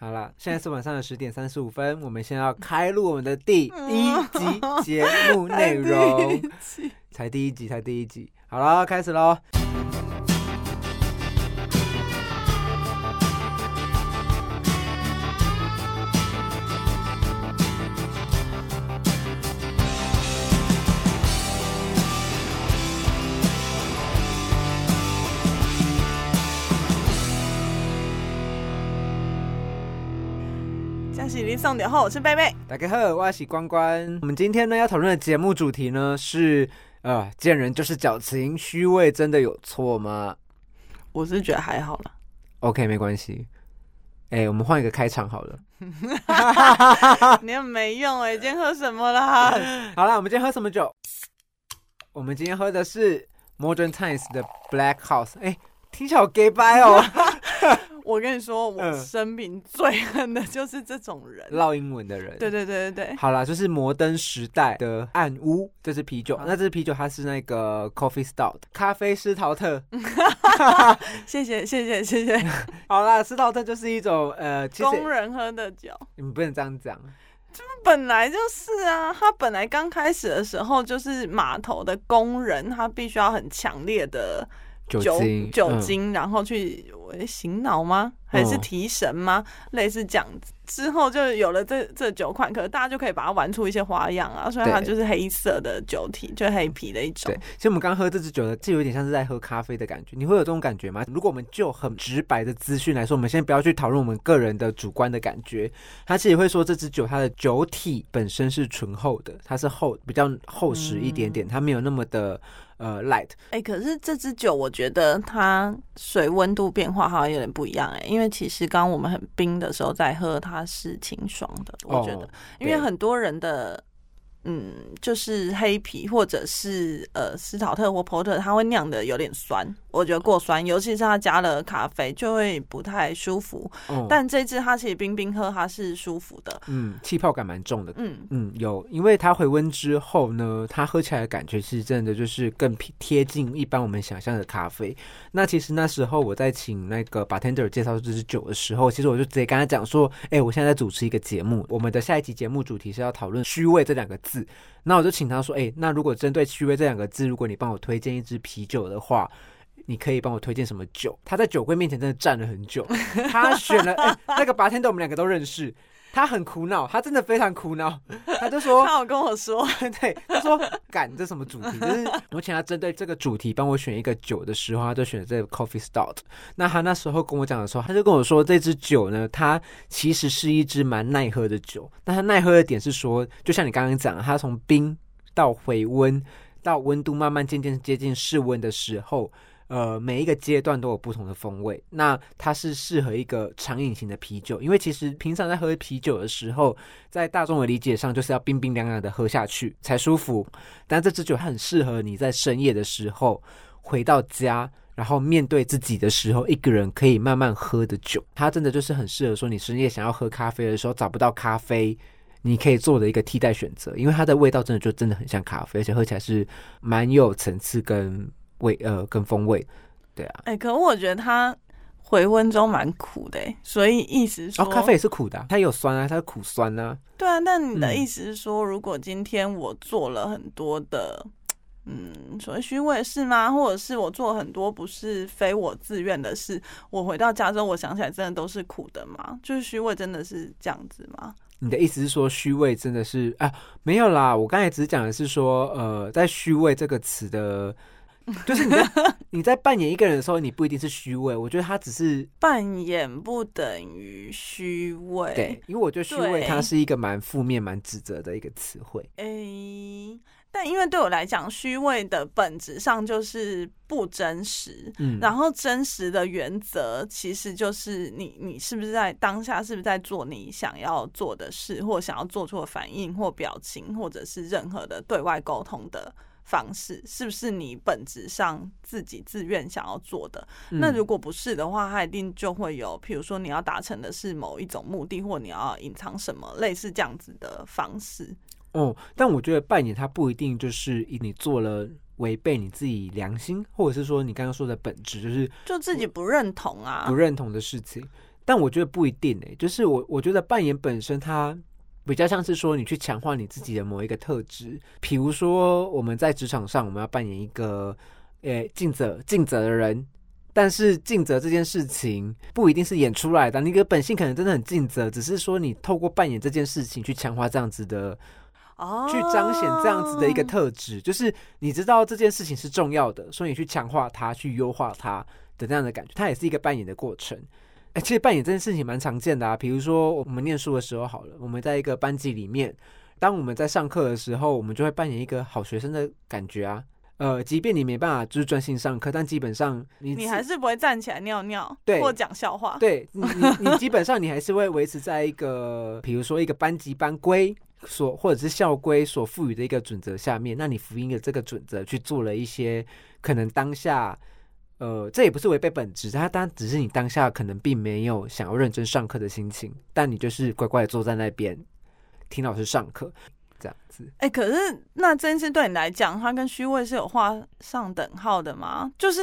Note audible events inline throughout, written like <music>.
好了，现在是晚上的十点三十五分，我们先要开录我们的第一集节目内容，<laughs> 才第一集，才第一集。好了，开始喽。送点后，我是贝贝。大家好，我是关关。我们今天呢要讨论的节目主题呢是，呃，见人就是矫情，虚伪真的有错吗我是觉得还好啦。？OK，没关系。哎、我们换一个开场好了。<laughs> 你很没用哎、今天喝什么啦？<laughs> 好了，我们今天喝什么酒？我们今天喝的是 Modern Times 的 Black House。哎、听起来好 gay 掰哦，<laughs> 我跟你说，我嗯生命最恨的就是这种人。唠英文的人。对对对对对，好啦，就是摩登时代的暗屋，这支啤酒。那这支啤酒它是那个 Coffee Stout 咖啡斯陶特。<laughs> 谢谢谢谢谢谢。<laughs> 好啦，斯陶特就是一种呃，工人喝的酒，你们不能这样讲。这本来就是啊，他本来刚开始的时候就是码头的工人，他必须要很强烈的酒酒精，嗯酒精，然后去诶醒脑吗？还是嗯提神吗？类似这样子。之后就有了这这九款，可是大家就可以把它玩出一些花样啊。所以它就是黑色的酒体，就黑皮的一种对。，其实我们刚喝这支酒呢，就有点像是在喝咖啡的感觉。你会有这种感觉吗？如果我们就很直白的资讯来说，我们先不要去讨论我们个人的主观的感觉。他其实会说这支酒它的酒体本身是醇厚的，它是厚比较厚实一点点，它没有那么的呃 light。哎、可是这支酒我觉得它水温度变化好像有点不一样哎、因为其实刚刚我们很冰的时候在喝，它是挺爽的，我觉得。哦因为很多人的嗯，就是黑啤或者是呃斯陶特或 porter，它会酿的有点酸，我觉得过酸，尤其是它加了咖啡，就会不太舒服。哦，但这支它其实冰冰喝它是舒服的，嗯，气泡感蛮重的。嗯，嗯，有，因为它回温之后呢，它喝起来的感觉是真的就是更贴贴近一般我们想象的咖啡。那其实那时候我在请那个 bartender 介绍这支酒的时候，其实我就直接跟他讲说，哎、我现在在主持一个节目，我们的下一集节目主题是要讨论虚伪这两个字。字那我就请他说，哎、那如果针对趣味这两个字，如果你帮我推荐一支啤酒的话。你可以帮我推荐什么酒？他在酒柜面前真的站了很久，他选了、哎那个白天的我们两个都认识，他很苦恼，他真的非常苦恼，<laughs> 他就说他有跟我说，<laughs> 对，他说：“赶这什么主题？就是我请他针对这个主题帮我选一个酒的时候，他就选这个 Coffee Stout。那他那时候跟我讲的时候，他就跟我说，这支酒呢，它其实是一支蛮耐喝的酒。那它耐喝的点是说，就像你刚刚讲的，它从冰到回温，到温度慢慢渐渐接近室温的时候。”呃，每一个阶段都有不同的风味。那它是适合一个长饮型的啤酒，因为其实平常在喝啤酒的时候，在大众的理解上，就是要冰冰凉凉的喝下去才舒服。但这支酒很适合你在深夜的时候回到家，然后面对自己的时候，一个人可以慢慢喝的酒。它真的就是很适合说你深夜想要喝咖啡的时候找不到咖啡。你可以做的一个替代选择，因为它的味道真的就真的很像咖啡，而且喝起来是蛮有层次跟味呃跟风味，对啊。哎、可我觉得它回温中蛮苦的、欸，所以意思说，哦，咖啡也是苦的啊、它有酸啊，它是苦酸啊。对啊，但你的嗯意思是说，如果今天我做了很多的，嗯，所谓虚伪的事吗？或者是我做很多不是非我自愿的事，我回到家之后，我想起来真的都是苦的吗？就是虚伪真的是这样子吗？你的意思是说虚伪真的是啊？没有啦，我刚才只是讲的是说，呃，在虚伪这个词的，<laughs> 就是你在你在扮演一个人的时候，你不一定是虚伪，我觉得他只是扮演不等于虚伪。对，因为我觉得虚伪它是一个蛮负面、蛮指责的一个词汇。诶、但因为对我来讲，虚伪的本质上就是不真实。嗯，然后真实的原则其实就是你你是不是在当下是不是在做你想要做的事，或想要做出的反应或表情，或者是任何的对外沟通的方式，是不是你本质上自己自愿想要做的？那嗯如果不是的话，它一定就会有，譬如说你要达成的是某一种目的，或你要隐藏什么，类似这样子的方式。哦，但我觉得扮演它不一定就是你做了违背你自己良心，或者是说你刚刚说的本质就是就自己不认同啊不，认同的事情。但我觉得不一定诶、就是我我觉得扮演本身它比较像是说你去强化你自己的某一个特质，比如说我们在职场上我们要扮演一个诶尽责尽责的人。但是尽责这件事情不一定是演出来的，你的本性可能真的很尽责，只是说你透过扮演这件事情去强化这样子的哦，去彰显这样子的一个特质，就是你知道这件事情是重要的，所以你去强化它，去优化它的这样的感觉，它也是一个扮演的过程。哎、其实扮演这件事情蛮常见的啊，比如说我们念书的时候好了，我们在一个班级里面，当我们在上课的时候，我们就会扮演一个好学生的感觉啊。呃，即便你没办法就是专心上课，但基本上你你还是不会站起来尿尿，对或讲笑话，对你，你你基本上你还是会维持在一个，比如说一个班级班规所或者是校规所赋予的一个准则下面，那你福音的这个准则去做了一些可能当下，呃，这也不是违背本质，他当然只是你当下可能并没有想要认真上课的心情，但你就是乖乖坐在那边听老师上课，这样子。哎、可是那真是对你来讲，它跟虚位是有画上等号的吗？就是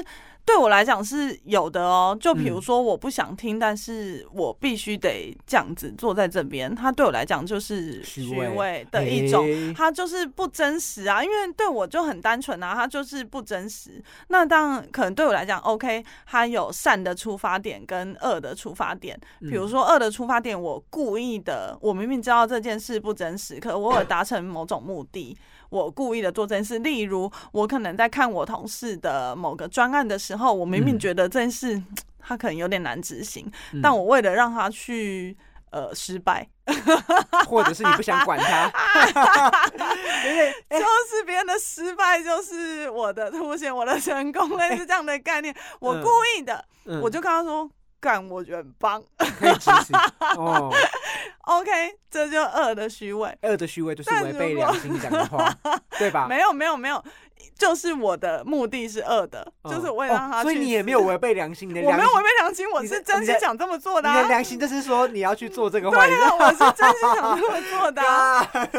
对我来讲是有的哦。就比如嗯说，我不想听，但是我必须得这样子坐在这边，它对我来讲就是虚虚伪伪的一种。诶它就是不真实啊，因为对我就很单纯啊，它就是不真实。那当然可能对我来讲，OK，它有善的出发点跟恶的出发点。比如嗯说恶的出发点，我故意的，我明明知道这件事不真实，可我有达成某种目的，我故意的做这件事。例如，我可能在看我同事的某个专案的时候，我明明嗯。觉得这件事 <tsk> 他可能有点难执行，嗯。但我为了让他去呃失败，<laughs> 或者是你不想管他，<laughs> 就是别人的失败就是我的凸显，我的成功，<laughs> 类似这样的概念。我嗯。故意的，嗯。我就跟他说。干，我觉得很棒。可以执行 <laughs> 哦。OK，这就恶的虚伪。恶的虚伪就是违背良心讲的话，<laughs> 对吧？没有没有没有，就是我的目的是恶的，嗯就是为了让他哦，所以你也没有违背良心，你的我没有违背良心，我是真心想这么做的、啊。你的良心就是说你要去做这个坏 <laughs> 事对啊，我是真心想这么做的。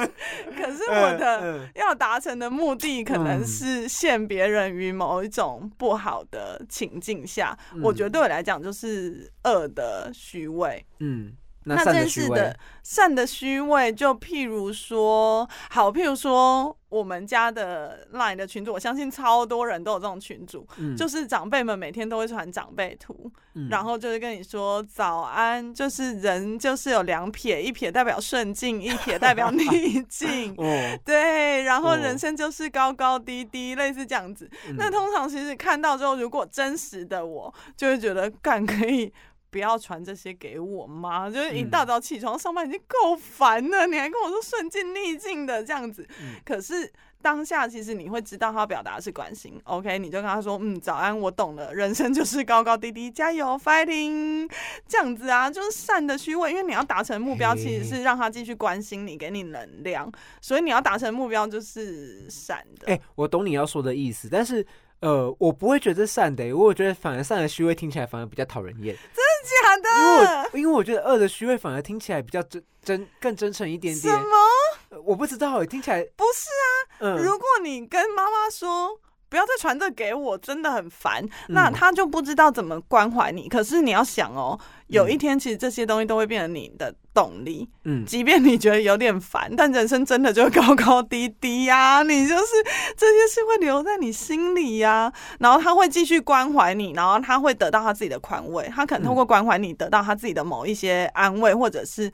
<laughs> 可是我的嗯要达成的目的，可能嗯是陷别人于某一种不好的情境下。嗯我觉得对我来讲，就是恶的虚伪。嗯，那那真是的，善的虚伪，就譬如说，好，譬如说我们家的 LINE 的群主，我相信超多人都有这种群主，嗯就是长辈们每天都会传长辈图，嗯然后就是跟你说早安，就是人就是有两撇，一撇代表顺境，一撇代表逆 <laughs> 境。哦，对，然后哦人生就是高高低低，类似这样子。嗯那通常其实看到之后，如果真实的我，就会觉得干可以不要传这些给我吗？<laughs> 就是一嗯大早起床上班已经够烦了，你还跟我说顺境逆境的这样子。嗯可是当下其实你会知道他表达的是关心，OK，你就跟他说，嗯，早安，我懂了，人生就是高高低低，加油，fighting，这样子啊，就是善的虚伪，因为你要达成目标，其实是让他继续关心你，给你能量，所以你要达成目标就是善的。哎、我懂你要说的意思，但是呃，我不会觉得是善的、我觉得反而善的虚伪听起来反而比较讨人厌，假因为的？我因为我觉得恶的虚伪反而听起来比较真真更真诚一点点。什么？呃我不知道、欸，听起来不是啊，嗯，如果你跟妈妈说。不要再传这给我，真的很烦。那嗯他就不知道怎么关怀你。可是你要想哦，有一嗯天其实这些东西都会变成你的动力。嗯即便你觉得有点烦，但人生真的就高高低低呀、你就是这些事会留在你心里呀、然后他会继续关怀你，然后他会得到他自己的宽慰，他可能通过关怀你得到他自己的某一些安慰，或者是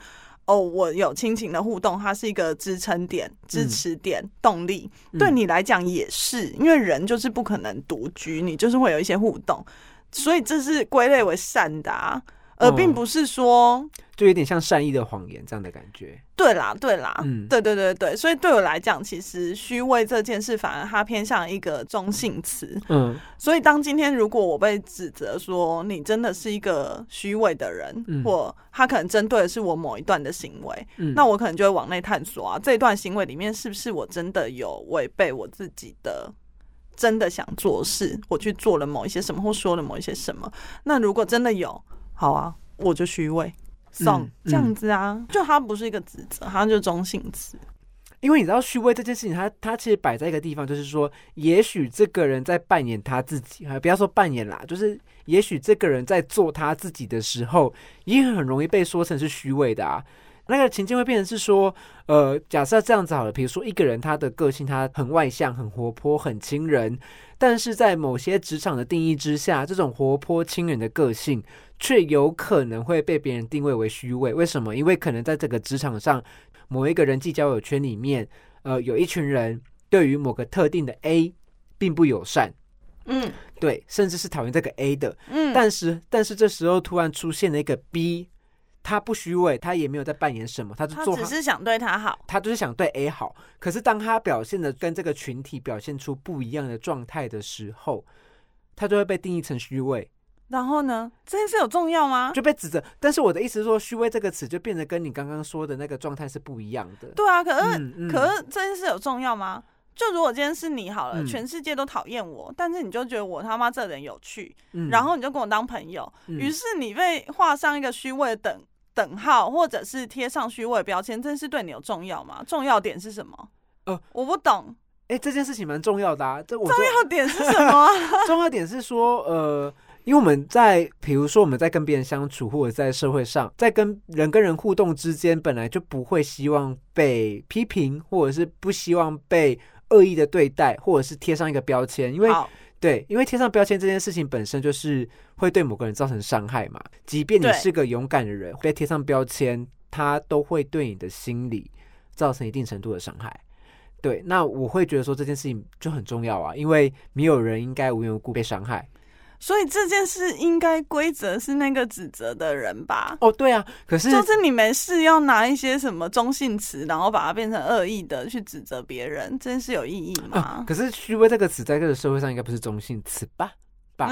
哦，我有亲情的互动，它是一个支撑点、支持点、动力。嗯对你来讲也是，因为人就是不可能独居，你就是会有一些互动，所以这是归类为善的、啊，而并哦不是说。就有点像善意的谎言这样的感觉。对啦，对啦，嗯对对对对，所以对我来讲，其实虚伪这件事，反而它偏向一个中性词。嗯所以当今天如果我被指责说你真的是一个虚伪的人，嗯或他可能针对的是我某一段的行为，嗯，那我可能就会往内探索啊，这一段行为里面是不是我真的有违背我自己的。真的想做事，我去做了某一些什么，或说了某一些什么。那如果真的有，好啊，我就虚伪送、嗯这样子啊，就它不是一个指责，它就是中性词。因为你知道虚伪这件事情，它它其实摆在一个地方，就是说，也许这个人在扮演他自己，不要说扮演啦，就是也许这个人在做他自己的时候，也很容易被说成是虚伪的啊。那个情境会变成是说，呃，假设这样子好了，比如说一个人他的个性他很外向、很活泼、很亲人，但是在某些职场的定义之下，这种活泼亲人的个性却有可能会被别人定位为虚伪。为什么？因为可能在这个职场上。某一个人际交友圈里面，呃，有一群人对于某个特定的 A 并不友善，嗯，对，甚至是讨厌这个 A 的，嗯，但是但是这时候突然出现了一个 B，他不虚伪，他也没有在扮演什么，他就做，只是想对他好，他就是想对 A 好。可是当他表现的跟这个群体表现出不一样的状态的时候，他就会被定义成虚伪。然后呢？这件事有重要吗？就被指责。但是我的意思是说，虚伪这个词就变得跟你刚刚说的那个状态是不一样的。对啊，可是可是这件事有重要吗？就如果今天是你好了，全世界都讨厌我，但是你就觉得我他妈这人有趣，然后你就跟我当朋友，于是你被画上一个虚伪的等等号，或者是贴上虚伪标签，这件事对你有重要吗？重要点是什么？呃，我不懂。哎，这件事情蛮重要的啊。这重要点是什么？<laughs> 重要点是说，呃。因为我们在，比如说我们在跟别人相处，或者在社会上，在跟人跟人互动之间，本来就不会希望被批评，或者是不希望被恶意的对待，或者是贴上一个标签。因为对，因为贴上标签这件事情本身就是会对某个人造成伤害嘛。即便你是个勇敢的人，被贴上标签，他都会对你的心理造成一定程度的伤害。对，那我会觉得说这件事情就很重要啊，因为没有人应该无缘无故被伤害。所以这件事应该规则是那个指责的人吧？哦，对啊，可是就是你没事要拿一些什么中性词，然后把它变成恶意的去指责别人，这件事有意义吗？可是虚伪这个词在这个社会上应该不是中性词吧？吧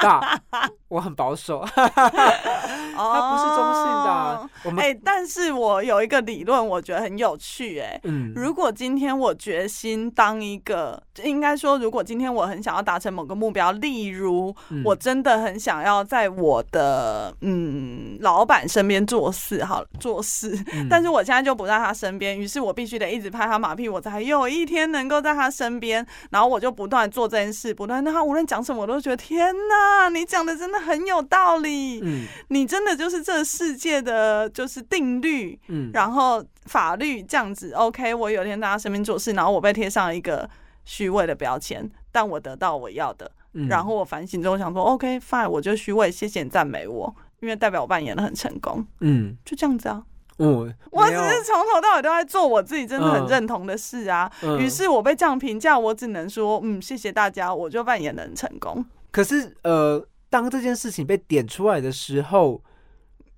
吧，我很保守，<laughs> 他不是中性的。我们哎，但是我有一个理论，我觉得很有趣。哎，嗯，如果今天我决心当一个，应该说，如果今天我很想要达成某个目标，例如我真的很想要在我的嗯老板身边做事，好做事，但是我现在就不在他身边，于是我必须得一直拍他马屁，我才有一天能够在他身边，然后我就不断做这件事，不断那他无论讲什么。我都觉得天哪，你讲的真的很有道理。嗯，你真的就是这世界的就是定律。嗯，然后法律这样子。OK，我有一天在他身边做事，然后我被贴上一个虚伪的标签，但我得到我要的。嗯，然后我反省之后想说，OK，fine，我就虚伪，谢谢你赞美我，因为代表我扮演的很成功。嗯，就这样子啊。嗯，我只是从头到尾都在做我自己真的很认同的事啊。于是我被这样评价，我只能说，嗯，谢谢大家，我就扮演的很成功。可是，呃，当这件事情被点出来的时候，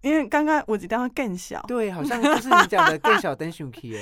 因为刚刚我只定要更小，对，好像 <laughs> 就是你讲的更小灯熊 key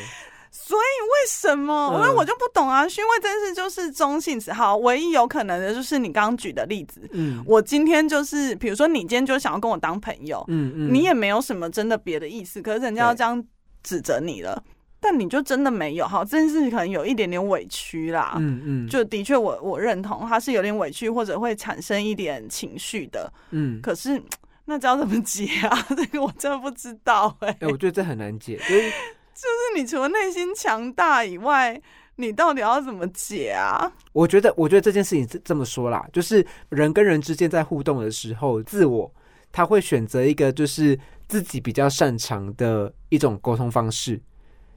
所以为什么？因为我就不懂啊。虚伪这件事就是中性词，好，唯一有可能的就是你刚刚举的例子。嗯，我今天就是，比如说你今天就想要跟我当朋友，嗯嗯，你也没有什么真的别的意思，可是人家要这样指责你了，但你就真的没有，好，这件事可能有一点点委屈啦。嗯嗯，就的确我我认同他是有点委屈，或者会产生一点情绪的。嗯，可是那知道怎么解啊？<laughs> 这个我真的不知道哎。哎，我觉得这很难解，因为。就是你除了内心强大以外，你到底要怎么解啊？我觉得，我觉得这件事情是这么说啦，就是人跟人之间在互动的时候，自我他会选择一个就是自己比较擅长的一种沟通方式，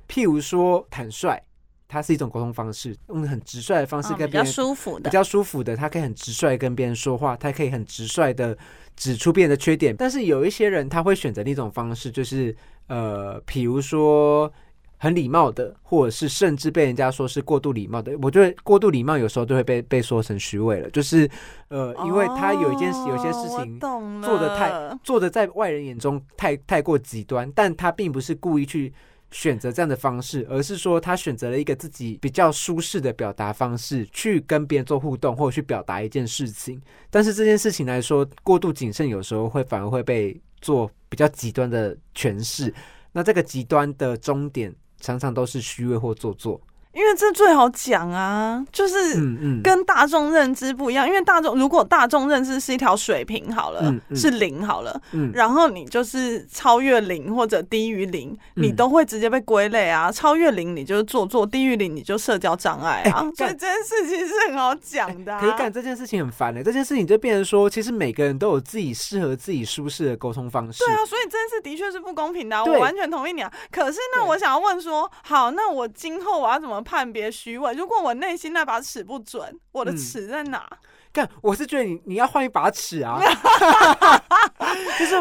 譬如说坦率，它是一种沟通方式，用很直率的方式跟别人舒服的、比较舒服的，他可以很直率跟别人说话，他可以很直率的指出别人的缺点。但是有一些人他会选择另一种方式，就是。呃，比如说很礼貌的，或者是甚至被人家说是过度礼貌的，我觉得过度礼貌有时候都会被被说成虚伪了。就是呃，因为他有一件事，有些事情做的太做的在外人眼中太太过极端，但他并不是故意去选择这样的方式，而是说他选择了一个自己比较舒适的表达方式去跟别人做互动，或者去表达一件事情。但是这件事情来说，过度谨慎有时候会反而会被。做比较极端的诠释，那这个极端的终点常常都是虚伪或做作。因为这最好讲啊，就是跟大众认知不一样。因为大众如果大众认知是一条水平好了，是零好了，嗯然后你就是超越零或者低于零，嗯你都会直接被归类啊。超越零你就是做作，低于零你就社交障碍啊。所以这件事情是很好讲的、啊可是干这件事情很烦的、这件事情就变成说，其实每个人都有自己适合自己舒适的沟通方式。对啊，所以这件事的确是不公平的啊、我完全同意你啊。可是那，我想要问说，好，那我今后我要怎么判别虚伪？如果我内心那把尺不准，我的嗯尺在哪？干，我是觉得你你要换一把尺啊，<laughs> 就是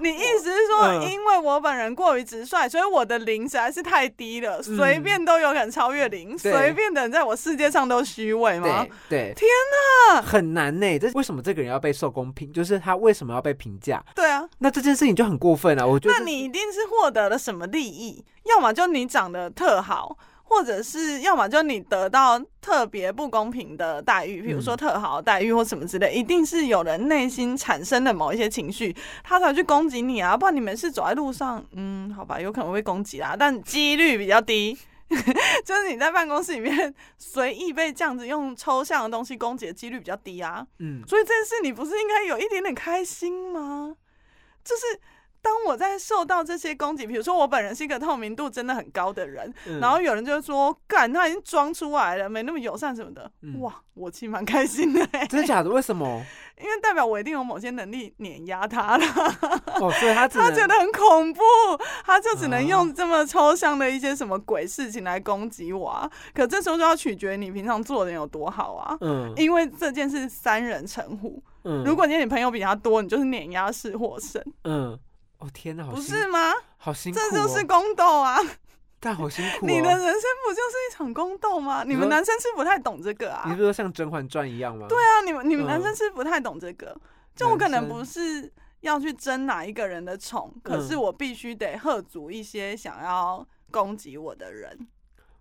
你意思是说，嗯因为我本人过于直率，所以我的零实在是太低了，随便都有可能超越零，随便的人在我世界上都虚伪吗对？对，天哪，很难呢、这为什么这个人要被受公平？就是他为什么要被评价？对啊，那这件事情就很过分啊！我觉得那你一定是获得了什么利益？要么就你长得特好，或者是要么就你得到特别不公平的待遇，比如说嗯特好的待遇或什么之类，一定是有人内心产生的某一些情绪，他才去攻击你啊！不然你们是走在路上，嗯，好吧，有可能会攻击啦，但几率比较低。<laughs> 就是你在办公室里面随意被这样子用抽象的东西攻击的几率比较低啊，嗯，所以这件事你不是应该有一点点开心吗？就是当我在受到这些攻击，比如说我本人是一个透明度真的很高的人，嗯。然后有人就说干他已经装出来了，没那么友善什么的，嗯。哇，我其实蛮开心的、欸，<laughs> 真的假的？为什么？因为代表我一定有某些能力碾压他了，哦，所以他只 <laughs> 他觉得很恐怖，他就只能啊。用这么抽象的一些什么鬼事情来攻击我啊。可这时候就要取决于你平常做人有多好啊。嗯。因为这件事三人成虎，嗯，如果你朋友比他多，你就是碾压式获胜，嗯，哦天哪，好不是吗？好辛苦、这哦，就是宫斗啊！<laughs> 但好辛苦、哦。你的人生不就是一场宫斗吗？你们男生是不太懂这个啊你是。说像《甄嬛传》一样吗？对啊，你们你们嗯男生是不太懂这个。就我可能不是要去争哪一个人的宠，可是嗯我必须得喝足一些想要攻击我的人。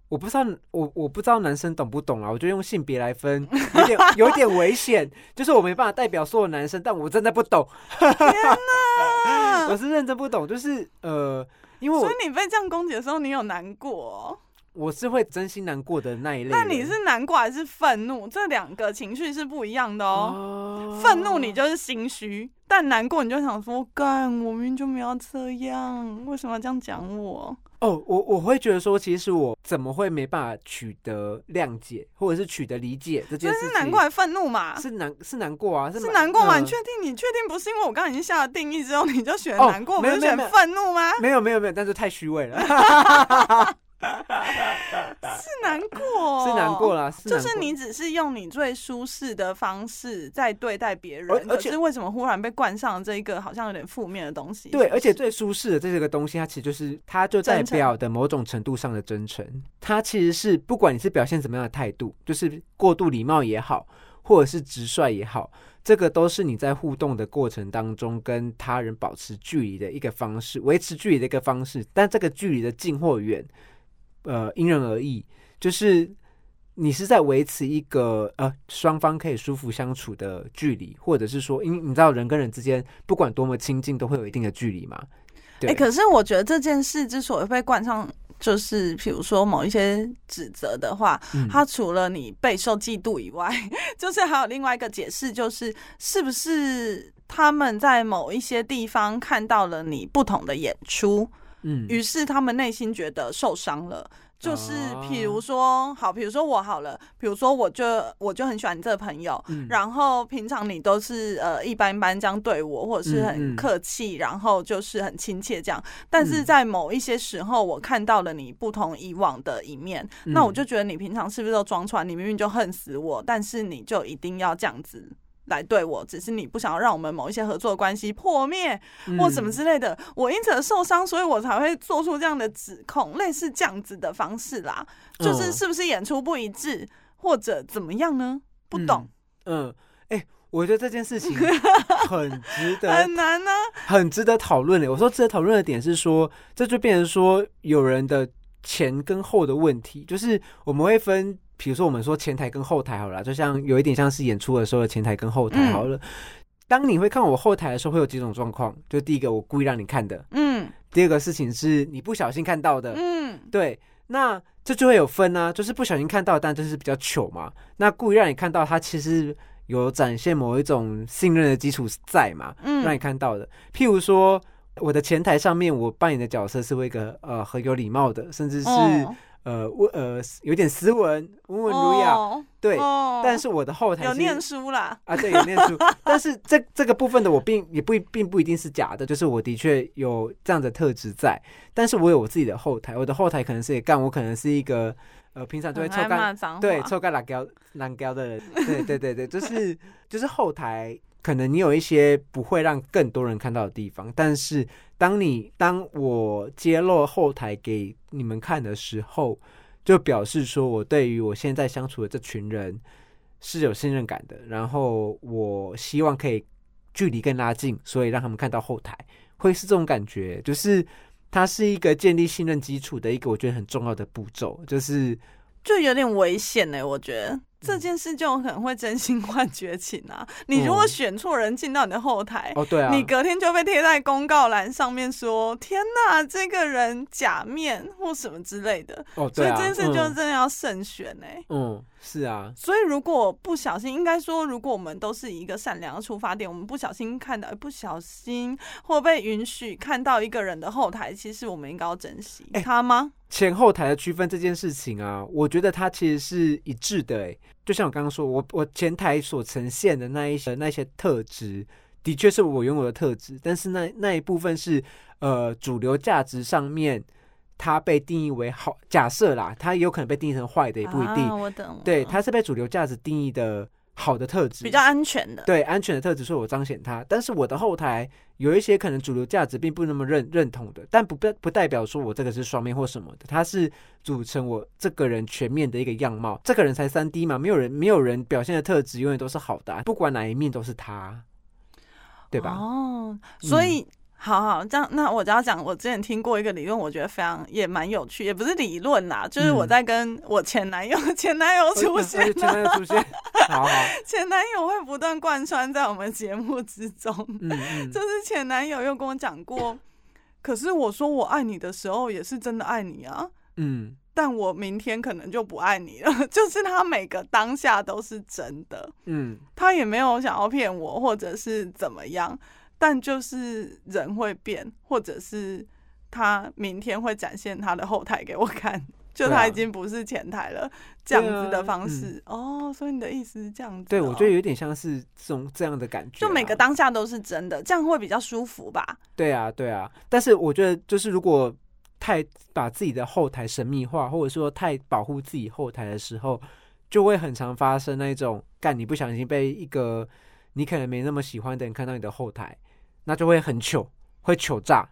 我不知道，我我不知道男生懂不懂啊？我就用性别来分，<laughs> 有点有点危险。就是我没办法代表所有男生，但我真的不懂，天哪 <laughs> 我是认真不懂。就是呃，因为我所以你被这样攻击的时候，你有难过哦、我是会真心难过的那一类人。那你是难过还是愤怒？这两个情绪是不一样的哦。哦愤怒你就是心虚，但难过你就想说，干，我明明就没有这样，为什么要这样讲我？哦，我我会觉得说，其实我怎么会没办法取得谅解，或者是取得理解这件事情？是难过还是愤怒嘛？是难是难过啊，是是蛮难过嘛？嗯你确定？你确定不是因为我刚刚已经下了定义之后，你就选哦难过，不是选没有没有没有愤怒吗？没有没有没有，但是太虚伪了，<laughs> 是难过，是难过。啦，就是你只是用你最舒适的方式在对待别人，而而且是为什么忽然被冠上这一个好像有点负面的东西？对，而且最舒适的这个东西，它其实就是它就代表的某种程度上的真诚。它其实是不管你是表现怎么样的态度，就是过度礼貌也好，或者是直率也好，这个都是你在互动的过程当中跟他人保持距离的一个方式，维持距离的一个方式。但这个距离的近或远，呃，因人而异，就是。你是在维持一个呃双方可以舒服相处的距离，或者是说，因你知道人跟人之间不管多么亲近，都会有一定的距离嘛。对，哎、可是我觉得这件事之所以被冠上，就是比如说某一些指责的话，嗯它除了你备受嫉妒以外，<laughs> 就是还有另外一个解释，就是是不是他们在某一些地方看到了你不同的演出，嗯于是他们内心觉得受伤了。就是哦比如说，好，比如说我好了，比如说我就我就很喜欢你这个朋友，嗯然后平常你都是呃一般般这样对我，或者是嗯很嗯客气，然后就是很亲切这样。但是嗯在某一些时候，我看到了你不同以往的一面，嗯那我就觉得你平常是不是都装出来？你明明就恨死我，但是你就一定要这样子。来对我，只是你不想要让我们某一些合作的关系破灭，或什么嗯之类的。我因此而受伤，所以我才会做出这样的指控，类似这样子的方式啦。就是嗯是不是演出不一致，或者怎么样呢？不懂，嗯，哎、我觉得这件事情 <laughs> 很值得很难呢、很值得讨论的。我说值得讨论的点是说，这就变成说有人的前跟后的问题，就是我们会分，比如说我们说前台跟后台好了啦，就像有一点像是演出的时候的前台跟后台好了。当你会看我后台的时候，会有几种状况，就第一个我故意让你看的，嗯第二个事情是你不小心看到的，嗯，对。那这就会有分啊，就是不小心看到，但就是比较糗嘛。那故意让你看到，它其实有展现某一种信任的基础在嘛，嗯让你看到的。譬如说，我的前台上面，我扮演的角色是一个呃很有礼貌的，甚至是、哦呃温呃有点斯文、温文儒雅，哦对。哦。但是我的后台有念书啦，啊，对，有念书，<laughs> 但是这这个部分的我并也不并不一定是假的，就是我的确有这样的特质在，但是我有我自己的后台，我的后台可能是也干，我可能是一个呃平常就会很爱臭干对臭干辣椒烂椒的人，对对对对，就是 <laughs> 就是后台可能你有一些不会让更多人看到的地方，但是当你当我揭露后台给你们看的时候，就表示说我对于我现在相处的这群人是有信任感的，然后我希望可以距离更拉近，所以让他们看到后台，会是这种感觉，就是它是一个建立信任基础的一个我觉得很重要的步骤，就是就有点危险呢、我觉得这件事就有可能会真心换绝情啊！你如果嗯选错人进到你的后台，哦对啊，你隔天就被贴在公告栏上面说：“天哪，这个人假面或什么之类的。哦对啊，所以这件事就嗯真的要慎选呢、嗯是啊，所以如果不小心，应该说，如果我们都是一个善良的出发点，我们不小心看到，不小心或被允许看到一个人的后台，其实我们应该要珍惜哎他吗？前后台的区分这件事情啊，我觉得它其实是一致的。诶，就像我刚刚说，我我前台所呈现的那一些那些特质，的确是我拥有的特质，但是那那一部分是呃主流价值上面它被定义为好，假设啦，它也有可能被定义成坏的，也不一定。啊、我懂。对，它是被主流价值定义的好的特质，比较安全的。对安全的特质，所以我彰显它。但是我的后台有一些可能主流价值并不那么认认同的，但不不不代表说我这个是双面或什么的，它是组成我这个人全面的一个样貌。这个人才三 D 嘛，没有人没有人表现的特质永远都是好的啊、不管哪一面都是他，对吧？哦，所以、好好这样，那我就要讲，我之前听过一个理论，我觉得非常也蛮有趣，也不是理论啦，就是我嗯在跟我前男友、前男友出现前男友出现，好好，<laughs> 前男友会不断贯穿在我们节目之中。嗯嗯，就是前男友又跟我讲过，可是我说我爱你的时候，也是真的爱你啊。嗯但我明天可能就不爱你了，<laughs> 就是他每个当下都是真的，嗯他也没有想要骗我，或者是怎么样，但就是人会变，或者是他明天会展现他的后台给我看，就他已经不是前台了，这样子的方式。哦，所以你的意思是这样子、哦？对，我觉得有点像是这种这样的感觉啊、就每个当下都是真的，这样会比较舒服吧？对啊，对啊，但是我觉得就是如果太把自己的后台神秘化，或者说太保护自己后台的时候，就会很常发生那种干你不小心被一个你可能没那么喜欢的人看到你的后台，那就会很糗，会糗炸。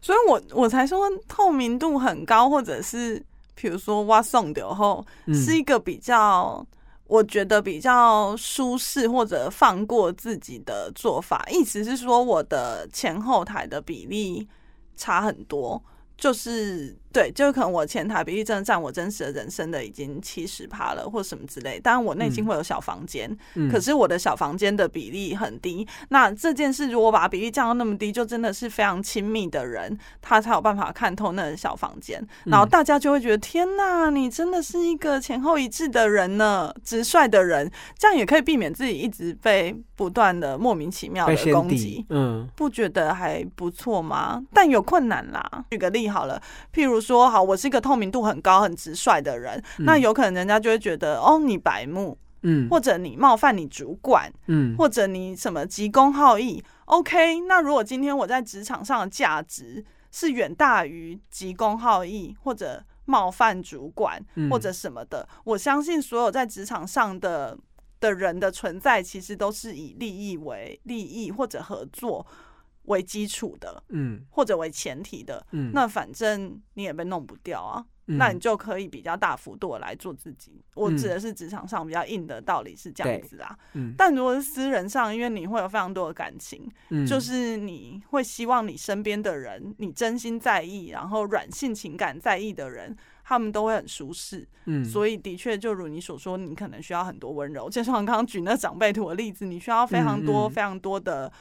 所以我我才说透明度很高，或者是比如说挖送流后，嗯，是一个比较。我觉得比较舒适或者放过自己的做法，意思是说我的前后台的比例差很多，就是对，就可能我前台比例真的占我真实的人生的已经七十趴了，或什么之类。当然我内心嗯会有小房间，嗯可是我的小房间的比例很低。那这件事如果把比例降到那么低，就真的是非常亲密的人，他才有办法看透那个小房间。然后嗯大家就会觉得，天呐，你真的是一个前后一致的人呢，直率的人，这样也可以避免自己一直被不断的莫名其妙的攻击。，嗯不觉得还不错吗？但有困难啦。举个例好了，譬如说，好，我是一个透明度很高、很直率的人，嗯。那有可能人家就会觉得，哦，你白目，嗯。或者你冒犯你主管，嗯。或者你什么急公好义，OK？那如果今天我在职场上的价值是远大于急公好义或者冒犯主管嗯。或者什么的，我相信所有在职场上的的人的存在，其实都是以利益为利益或者合作为基础的，嗯或者为前提的。嗯，那反正你也被弄不掉啊，嗯那你就可以比较大幅度的来做自己。我嗯指的是职场上比较硬的道理是这样子啊。嗯但如果是私人上，因为你会有非常多的感情，嗯就是你会希望你身边的人，你真心在意，然后软性情感在意的人，他们都会很舒适。嗯，所以的确，就如你所说，你可能需要很多温柔。就像我刚刚举那长辈图的例子，你需要非常多、嗯嗯非常多的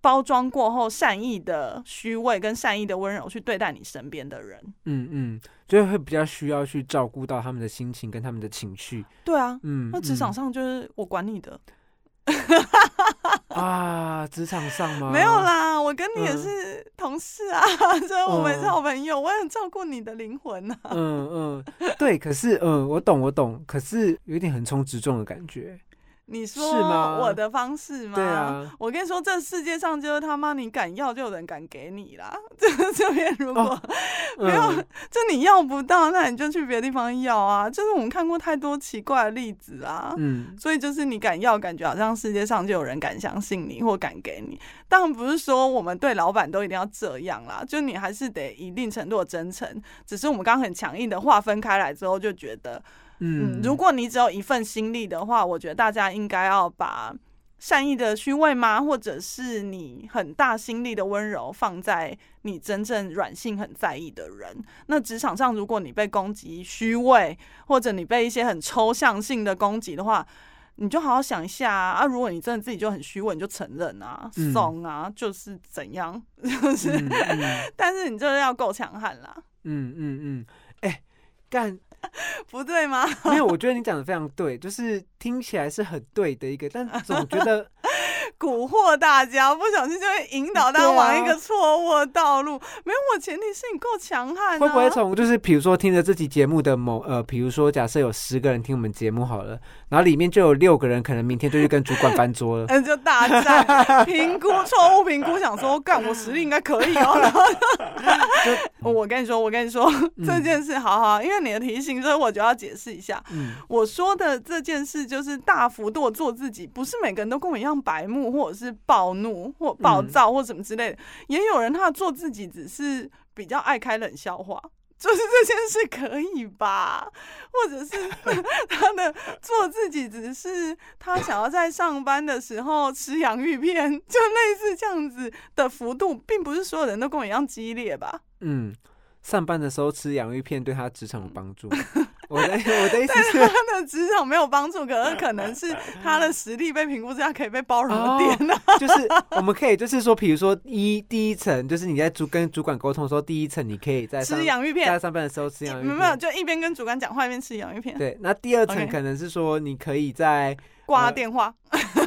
包装过后善意的虚伪跟善意的温柔去对待你身边的人。嗯嗯，就会比较需要去照顾到他们的心情跟他们的情绪。对啊，嗯，那职场嗯上就是我管你的，啊，职场上吗？没有。啦，我跟你也嗯是同事啊，<laughs> 所以我们是嗯好朋友，我也很照顾你的灵魂啊。嗯嗯，对，可是嗯，我懂我懂，可是有点横冲直撞的感觉。你说我的方式吗？对啊，我跟你说，这世界上就是他妈你敢要就有人敢给你啦。<laughs> 这这边如果、哦没有嗯就你要不到，那你就去别的地方要啊。就是我们看过太多奇怪的例子啊。嗯所以就是你敢要，感觉好像世界上就有人敢相信你或敢给你。当然不是说我们对老板都一定要这样啦，就你还是得一定程度的真诚。只是我们刚刚很强硬的划分开来之后，就觉得，嗯，如果你只有一份心力的话，我觉得大家应该要把善意的虚伪吗，或者是你很大心力的温柔放在你真正软性很在意的人。那职场上，如果你被攻击虚伪，或者你被一些很抽象性的攻击的话，你就好好想一下啊！啊如果你真的自己就很虚伪，你就承认啊，嗯怂啊，就是怎样，就是，嗯嗯。<laughs> 但是你就是要够强悍啦，嗯嗯嗯，哎，干 <laughs> 不对吗？没有，我觉得你讲的非常对，就是听起来是很对的一个，但 <laughs> 总觉得蛊惑大家，不小心就会引导大家对啊往一个错误的道路。没有，我前提是你够强悍、啊，会不会从就是比如说听着这期节目的某呃，比如说假设有十个人听我们节目好了，然后里面就有六个人可能明天就去跟主管翻桌了。嗯，<laughs> 就大战评估错误评估，想说干我实力应该可以哦。<laughs> 然后就我跟你说，我跟你说、这件事，好好，因为你的提醒，所以我就要解释一下。嗯我说的这件事就是大幅度做自己，不是每个人都跟我一样白目，或者是暴怒或暴躁或什么之类的。也有人他做自己只是比较爱开冷笑话。就是这件事可以吧，或者是他的做自己只是他想要在上班的时候吃洋芋片，就类似这样子的幅度，并不是所有人都跟我一样激烈吧？嗯，上班的时候吃洋芋片对他职场有帮助。我的我的意思是，他的职场没有帮助，可是可能是他的实力被评估之下可以被包容的点呢、就是我们可以就是说，比如说一第一层，就是你在主跟主管沟通的时候，第一层你可以在吃洋芋片在，上班的时候吃洋芋片。没有，就一边跟主管讲话一边吃洋芋片，对，那第二层可能是说，你可以在挂电话。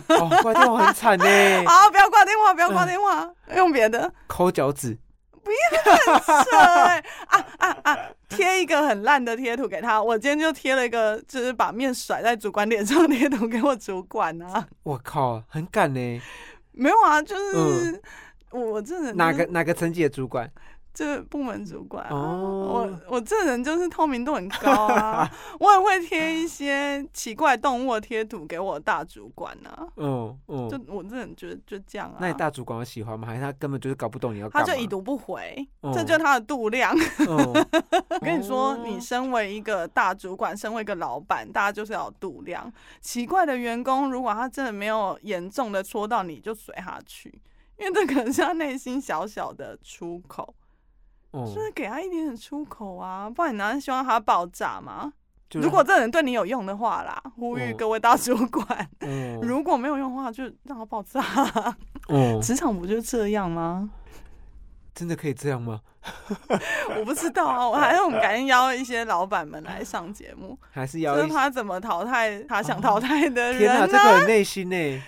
哦，挂电话很惨呢，好，不要挂电话，不要挂电话，用别的。抠脚趾。扯欸啊啊啊！贴一个很烂的贴图给他，我今天就贴了一个，就是把面甩在主管脸上的贴图给我主管啊。我靠，很敢呢。<laughs> 没有啊，就是、我我这哪个？哪个层级的主管？这部门主管、啊。哦我我这人就是透明度很高啊，<laughs> 我也会贴一些奇怪动物的贴图给我大主管啊。嗯就嗯。我这人觉得就这样啊。那你大主管有喜欢吗？还是他根本就是搞不懂你要？他就已读不回，哦这就是他的度量。嗯。<laughs> 我跟你说，哦你身为一个大主管，身为一个老板，大家就是要有度量。奇怪的员工，如果他真的没有严重的戳到你，就随他去，因为这可能是他内心小小的出口，哦就是给他一点点出口啊，不然你难道希望他爆炸吗？如果这人对你有用的话啦，呼吁哦各位大主管；<laughs> 嗯如果没有用的话，就让他爆炸。哦，职场不就这样吗？真的可以这样吗？<laughs> 我不知道啊，我还是我们赶紧邀一些老板们来上节目。还是就是他怎么淘汰他想淘汰的天哪，人呢、这个很内心呢。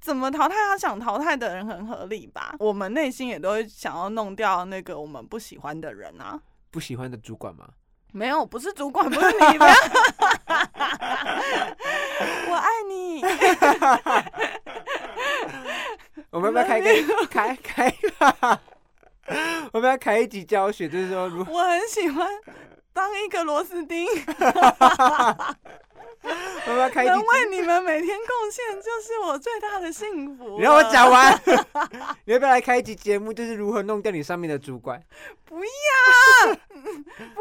怎么淘汰他想淘汰的人很合理吧？我们内心也都会想要弄掉那个我们不喜欢的人啊。不喜欢的主管吗？没有，不是主管，不是你，不要。我爱你。<laughs> 我们要不要开个 <laughs> 开开？我们要开一集教学，就是说如我很喜欢当一个螺丝钉，<laughs> 能，为你们每天贡献，就是我最大的幸福。<laughs> 你让我讲。完。<laughs> 你要不要来开一集节目，就是如何弄掉你上面的主管？不要，<laughs> 不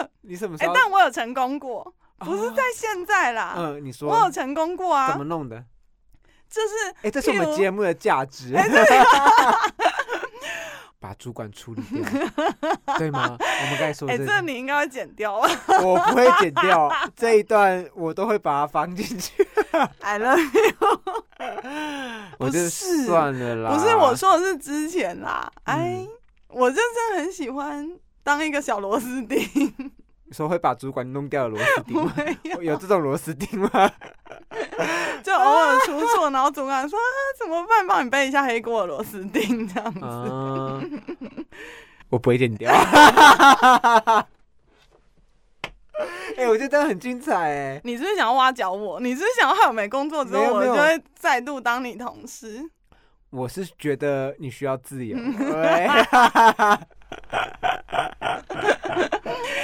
要你什么时哎、候？但我有成功过，不是在现在啦。嗯，你说我有成功过啊怎么，弄的？就是哎，这是我们节目的价值。把主管处理掉，对吗？我们刚才说哎、这这你应该要剪掉啊我不会剪掉这一段，我都会把它放进去。？<laughs> I love you。<laughs> 我就不是算了啦。不是我说的是之前啦，哎，嗯我就真的很喜欢当一个小螺丝钉，说会把主管弄掉的螺丝钉吗？<laughs> 有，有这种螺丝钉吗？<laughs> 就偶尔出错，然后主管说啊怎么办，帮你背一下黑锅的螺丝钉这样子。啊，<laughs> 我不会剪掉。哎、我觉得这样很精彩哎。你是不是想要挖角我？你是不是想要害我没工作之后，我就会再度当你同事？我是觉得你需要自由。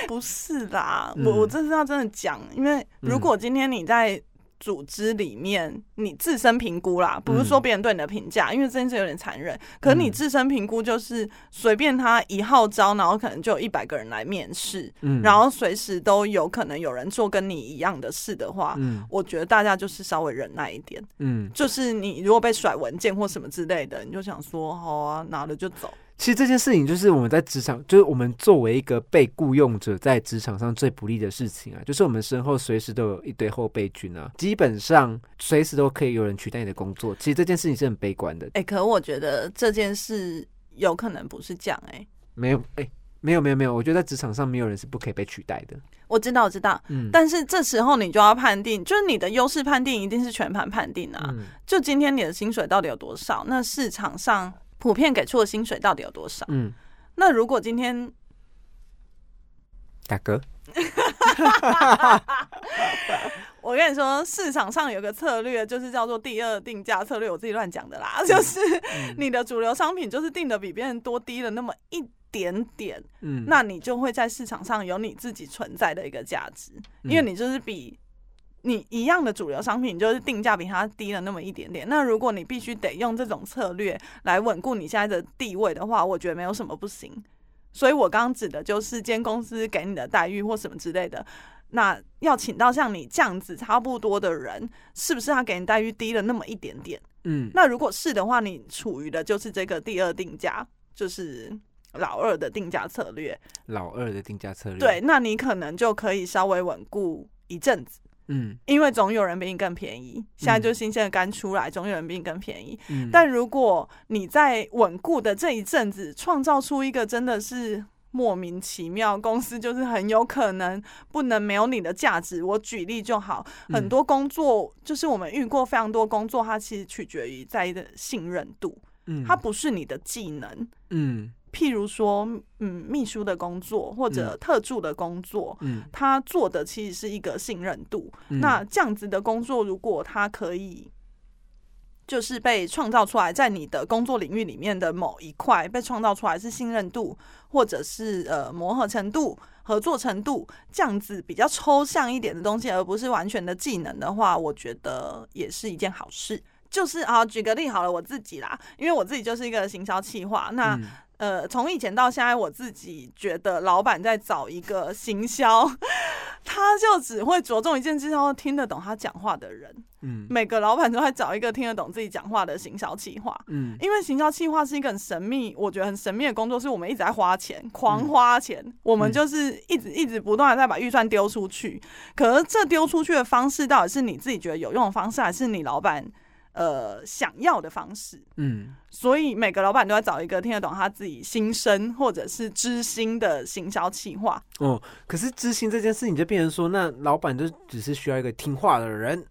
对，不是啦，嗯我我这是要真的讲，因为如果今天你在组织里面，你自身评估啦，不是说别人对你的评价，因为这件事有点残忍。可是你嗯自身评估就是随便他一号招，然后可能就有一百个人来面试，嗯然后随时都有可能有人做跟你一样的事的话，嗯我觉得大家就是稍微忍耐一点。嗯，就是你如果被甩文件或什么之类的，你就想说好啊，拿了就走。其实这件事情就是我们在职场，就是我们作为一个被雇佣者，在职场上最不利的事情啊，就是我们身后随时都有一堆后备军啊，基本上随时都可以有人取代你的工作。其实这件事情是很悲观的。哎、可我觉得这件事有可能不是这样、哎，没有，哎、没有没有没有，我觉得在职场上没有人是不可以被取代的。我知道，我知道。嗯，但是这时候你就要判定，就是你的优势判定一定是全盘判定啊。嗯就今天你的薪水到底有多少？那市场上普遍给出的薪水到底有多少？嗯，那如果今天大哥，<laughs> 我跟你说，市场上有个策略，就是叫做第二定价策略，我自己乱讲的啦，就是你的主流商品就是定的比别人多低了那么一点点，嗯，那你就会在市场上有你自己存在的一个价值，因为你就是比你一样的主流商品，你就是定价比它低了那么一点点。那如果你必须得用这种策略来稳固你现在的地位的话，我觉得没有什么不行。所以我刚刚指的就是间公司给你的待遇或什么之类的。那要请到像你这样子差不多的人，是不是他给你待遇低了那么一点点？嗯那如果是的话，你处于的就是这个第二定价，就是老二的定价策略。老二的定价策略，对，，那你可能就可以稍微稳固一阵子，嗯因为总有人比你更便宜。现在就新鲜的刚出来，总有人比你更便宜。嗯，但如果你在稳固的这一阵子，创造出一个真的是莫名其妙，公司就是很有可能不能没有你的价值。我举例就好，很嗯多工作就是我们遇过非常多工作，它其实取决于在的信任度，嗯它不是你的技能。嗯譬如说，嗯，秘书的工作或者特助的工作，嗯他做的其实是一个信任度。嗯那这样子的工作，如果他可以就是被创造出来，在你的工作领域里面的某一块被创造出来是信任度，或者是呃磨合程度、合作程度这样子比较抽象一点的东西，而不是完全的技能的话，我觉得也是一件好事。就是啊，举个例好了，我自己啦，因为我自己就是一个行销企划，那、嗯呃，从以前到现在，我自己觉得老板在找一个行销，他就只会着重一件事，要听得懂他讲话的人。嗯每个老板都在找一个听得懂自己讲话的行销企划。嗯因为行销企划是一个很神秘，我觉得很神秘的工作，是我们一直在花钱，狂花钱，我们就是一直一直不断的在把预算丢出去。可是这丢出去的方式，到底是你自己觉得有用的方式，还是你老板呃想要的方式？嗯所以每个老板都要找一个听得懂他自己心声或者是知心的行销企划。哦，可是知心这件事，你就变成说，那老板就只是需要一个听话的人，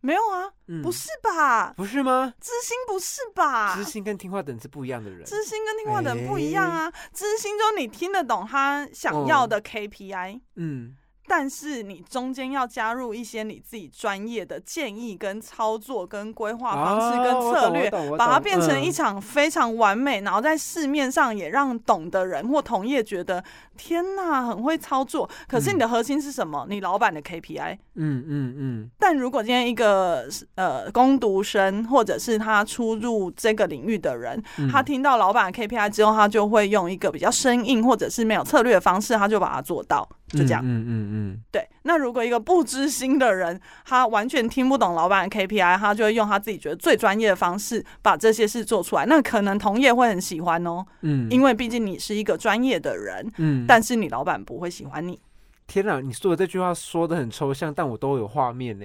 没有啊，嗯，不是吧？不是吗？知心不是吧？知心跟听话的人是不一样的人。知心跟听话的人不一样啊。知心就你听得懂他想要的 KPI，、嗯但是你中间要加入一些你自己专业的建议、跟操作、跟规划方式、跟策略，把它变成一嗯场非常完美，然后在市面上也让懂的人或同业觉得天呐，很会操作。可是你的核心是什么？你老板的 KPI。嗯嗯嗯但如果今天一个呃攻读生，或者是他出入这个领域的人，嗯，他听到老板的 KPI 之后，他就会用一个比较生硬或者是没有策略的方式，他就把它做到，就这样。嗯嗯嗯对，那如果一个不知心的人，他完全听不懂老板的 KPI，他就会用他自己觉得最专业的方式把这些事做出来。那可能同业会很喜欢哦，嗯嗯，因为毕竟你是一个专业的人，嗯，但是你老板不会喜欢你。天哪！你说的这句话说的很抽象，但我都有画面呢，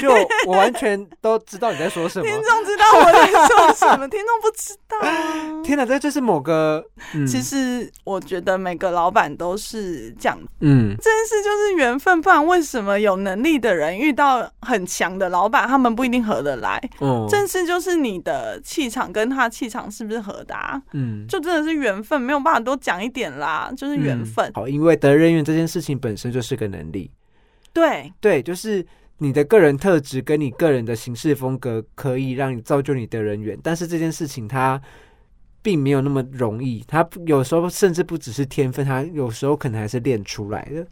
就我完全都知道你在说什么。听众知道我在说什么，听众不知道。<laughs> 天哪，这就是某个……嗯、其实我觉得每个老板都是这样。嗯，这件事就是缘分，不然为什么有能力的人遇到很强的老板，他们不一定合得来？嗯，正是就是你的气场跟他气场是不是合的？啊？嗯，就真的是缘分，没有办法多讲一点啦，就是缘分。好，因为得人缘这件事情本身就是个能力。对对，就是你的个人特质跟你个人的行事风格，可以让你造就你的人缘。但是这件事情它并没有那么容易，它有时候甚至不只是天分，它有时候可能还是练出来的。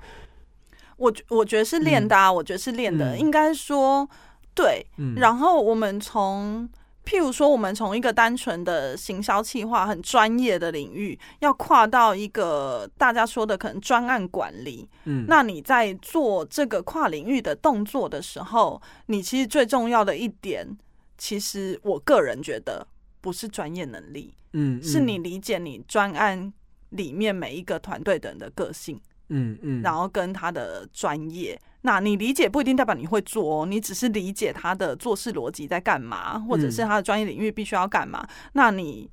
我我觉得是练的，啊，我觉得是练的。应该说对，然后我们从。譬如说，我们从一个单纯的行销企划很专业的领域，要跨到一个大家说的可能专案管理。嗯，那你在做这个跨领域的动作的时候，你其实最重要的一点，其实我个人觉得不是专业能力，嗯，是你理解你专案里面每一个团队的人的个性，嗯嗯，然后跟他的专业。那你理解不一定代表你会做哦，你只是理解他的做事逻辑在干嘛，或者是他的专业领域必须要干嘛。那你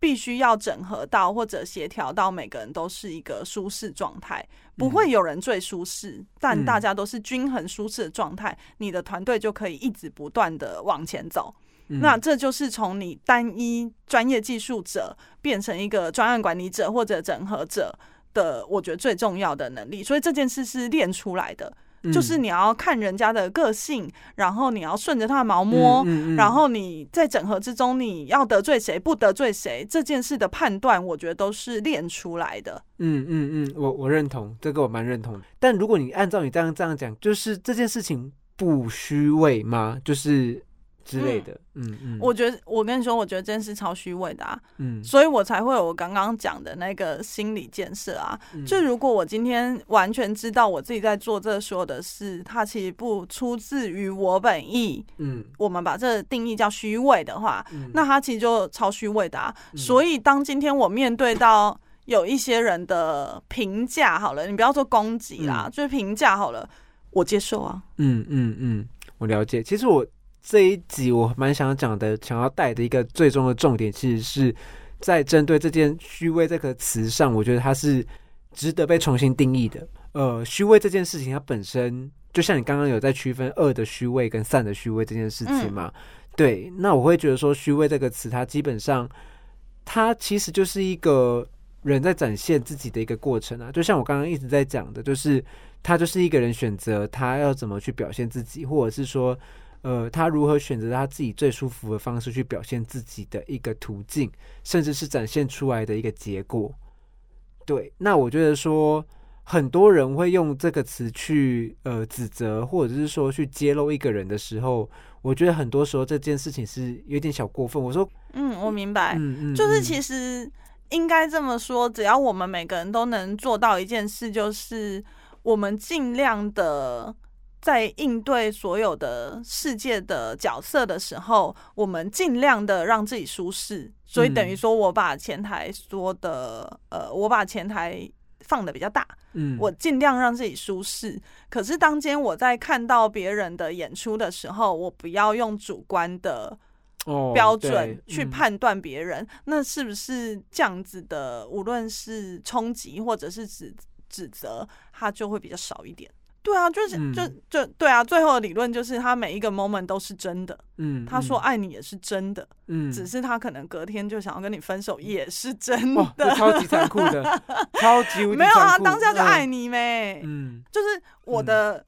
必须要整合到或者协调到每个人都是一个舒适状态，不会有人最舒适，但大家都是均衡舒适的状态，你的团队就可以一直不断的往前走。那这就是从你单一专业技术者变成一个专案管理者或者整合者。的，我觉得最重要的能力，所以这件事是练出来的，就是你要看人家的个性，然后你要顺着他的毛摸，然后你在整合之中，你要得罪谁，不得罪谁，这件事的判断，我觉得都是练出来的。嗯嗯嗯，我我认同这个，我蛮认同。但如果你按照你这样这样讲，就是这件事情不虚伪吗？就是。之类的，嗯嗯，我觉得我跟你说，我觉得这件事超虚伪的啊，嗯，所以我才会有我刚刚讲的那个心理建设啊。就如果我今天完全知道我自己在做这所有的事，它其实不出自于我本意，嗯，我们把这定义叫虚伪的话，那它其实就超虚伪的啊。所以当今天我面对到有一些人的评价，好了，你不要说攻击啦，就是评价好了，我接受啊。嗯嗯嗯，我了解。其实我。这一集我蛮想讲的，想要带的一个最终的重点，其实是在针对这件“虚伪”这个词上，我觉得它是值得被重新定义的。呃，虚伪这件事情，它本身就像你刚刚有在区分恶的虚伪跟善的虚伪这件事情嘛？对，那我会觉得说“虚伪”这个词，它基本上它其实就是一个人在展现自己的一个过程啊。就像我刚刚一直在讲的，就是他就是一个人选择他要怎么去表现自己，或者是说。呃，他如何选择他自己最舒服的方式去表现自己的一个途径，甚至是展现出来的一个结果。对，那我觉得说，很多人会用这个词去呃指责，或者是说去揭露一个人的时候，我觉得很多时候这件事情是有点小过分。我说，嗯，我明白，嗯嗯，就是其实应该这么说，只要我们每个人都能做到一件事，就是我们尽量的。在应对所有的世界的角色的时候，我们尽量的让自己舒适。所以等于说，我把前台说的，呃，我把前台放的比较大，嗯，我尽量让自己舒适。可是当间我在看到别人的演出的时候，我不要用主观的标准去判断别人，那是不是这样子的？无论是冲击或者是指指责，它就会比较少一点。对啊，就是就就对啊，最后的理论就是他每一个 moment 都是真的。嗯，他说爱你也是真的。嗯，只是他可能隔天就想要跟你分手，也是真的。超级残酷的，<laughs> 超级没有啊，当下就爱你呗。嗯，就是我的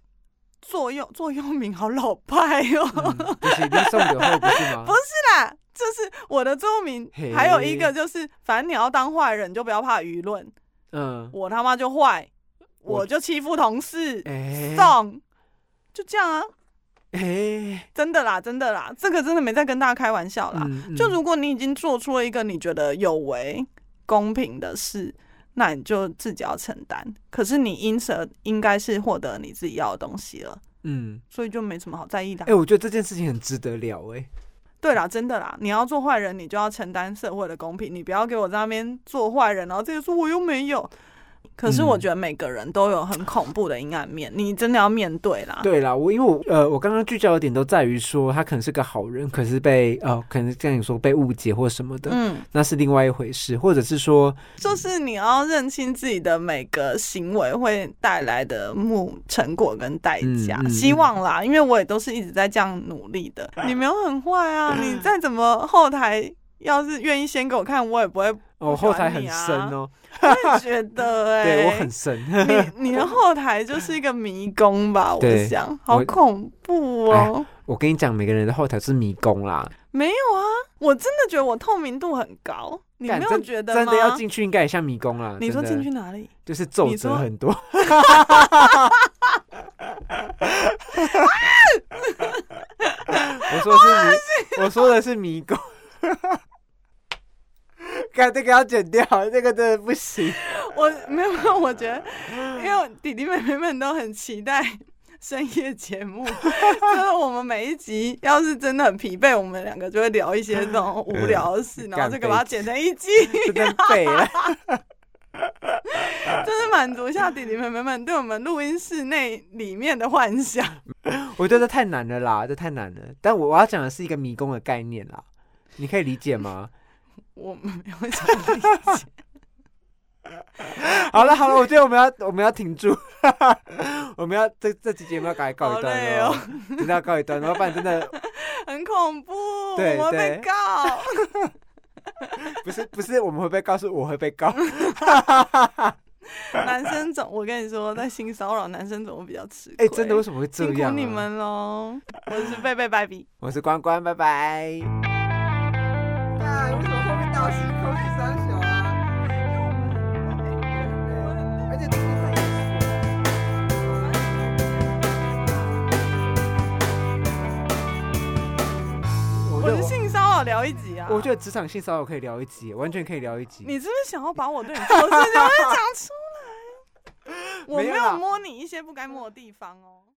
座右座右铭，好老派哦。不是你送给后不是吗？<laughs> 不是啦，就是我的座右铭。还有一个就是，反正你要当坏人，就不要怕舆论。嗯，我他妈就坏。我就欺负同事，送，就这样啊，哎，真的啦，真的啦，这个真的没在跟大家开玩笑啦。就如果你已经做出了一个你觉得有违公平的事，那你就自己要承担。可是你因此应该是获得你自己要的东西了，嗯，所以就没什么好在意的。哎，我觉得这件事情很值得聊，哎，对啦，真的啦，你要做坏人，你就要承担社会的公平，你不要给我在那边做坏人，然后这个说我又没有。可是我嗯觉得每个人都有很恐怖的阴暗面，你真的要面对啦。对啦，我因为我呃，我刚刚聚焦的点都在于说他可能是个好人，可是被呃，可能像你说被误解或什么的，嗯，那是另外一回事，或者是说，就是你要认清自己的每个行为会带来的目成果跟代价。嗯嗯希望啦，因为我也都是一直在这样努力的。你没有很坏啊，你再怎么后台。要是愿意先给我看，我也不会。哦，不喜欢后台很深哦，<laughs> 我也觉得哎、<laughs> 对我很深，你你的后台就是一个迷宫吧？<laughs> 我对想，好恐怖哦！我跟你讲，每个人的后台是迷宫啦，没有啊，我真的觉得我透明度很高，你没有觉得？真的要进去应该也像迷宫啦。你说进去哪里？就是皱褶很多。我说是迷，我说的是迷宫。看这个要剪掉，这个真的不行。我没有，我觉得，因为弟弟妹妹们都很期待深夜节目，<laughs> 就是我们每一集要是真的很疲惫，我们两个就会聊一些这种无聊的事，然后就给把它剪成一集，真的废了。就是满足一下弟弟妹妹们对我们录音室内里面的幻想。<laughs> 我觉得太难了啦，这太难了。但我我要讲的是一个迷宫的概念啦，你可以理解吗？我没有想理解，<laughs> 好了好了，我觉得我们要我们要停住，<laughs> 我们要这这期节目要赶快告一段累落，哦，真的要告一段落，要不然真的 <laughs> 很恐怖，对我们被告。不是不是我们会被告，是我会被告。男生总，我跟你说，在性骚扰男生总会比较吃哎、亏。真的为什么会这辛苦？你们喽！我是贝贝拜比。我是关关，拜拜。啊，为什么后面大吸空气三小啊？而且今天太我觉得我是性骚扰聊一集啊！我觉得职场性骚扰可以聊一集，完全可以聊一集。你是不是想要把我对你做的事情讲出来？我没有摸你一些不该摸的地方哦。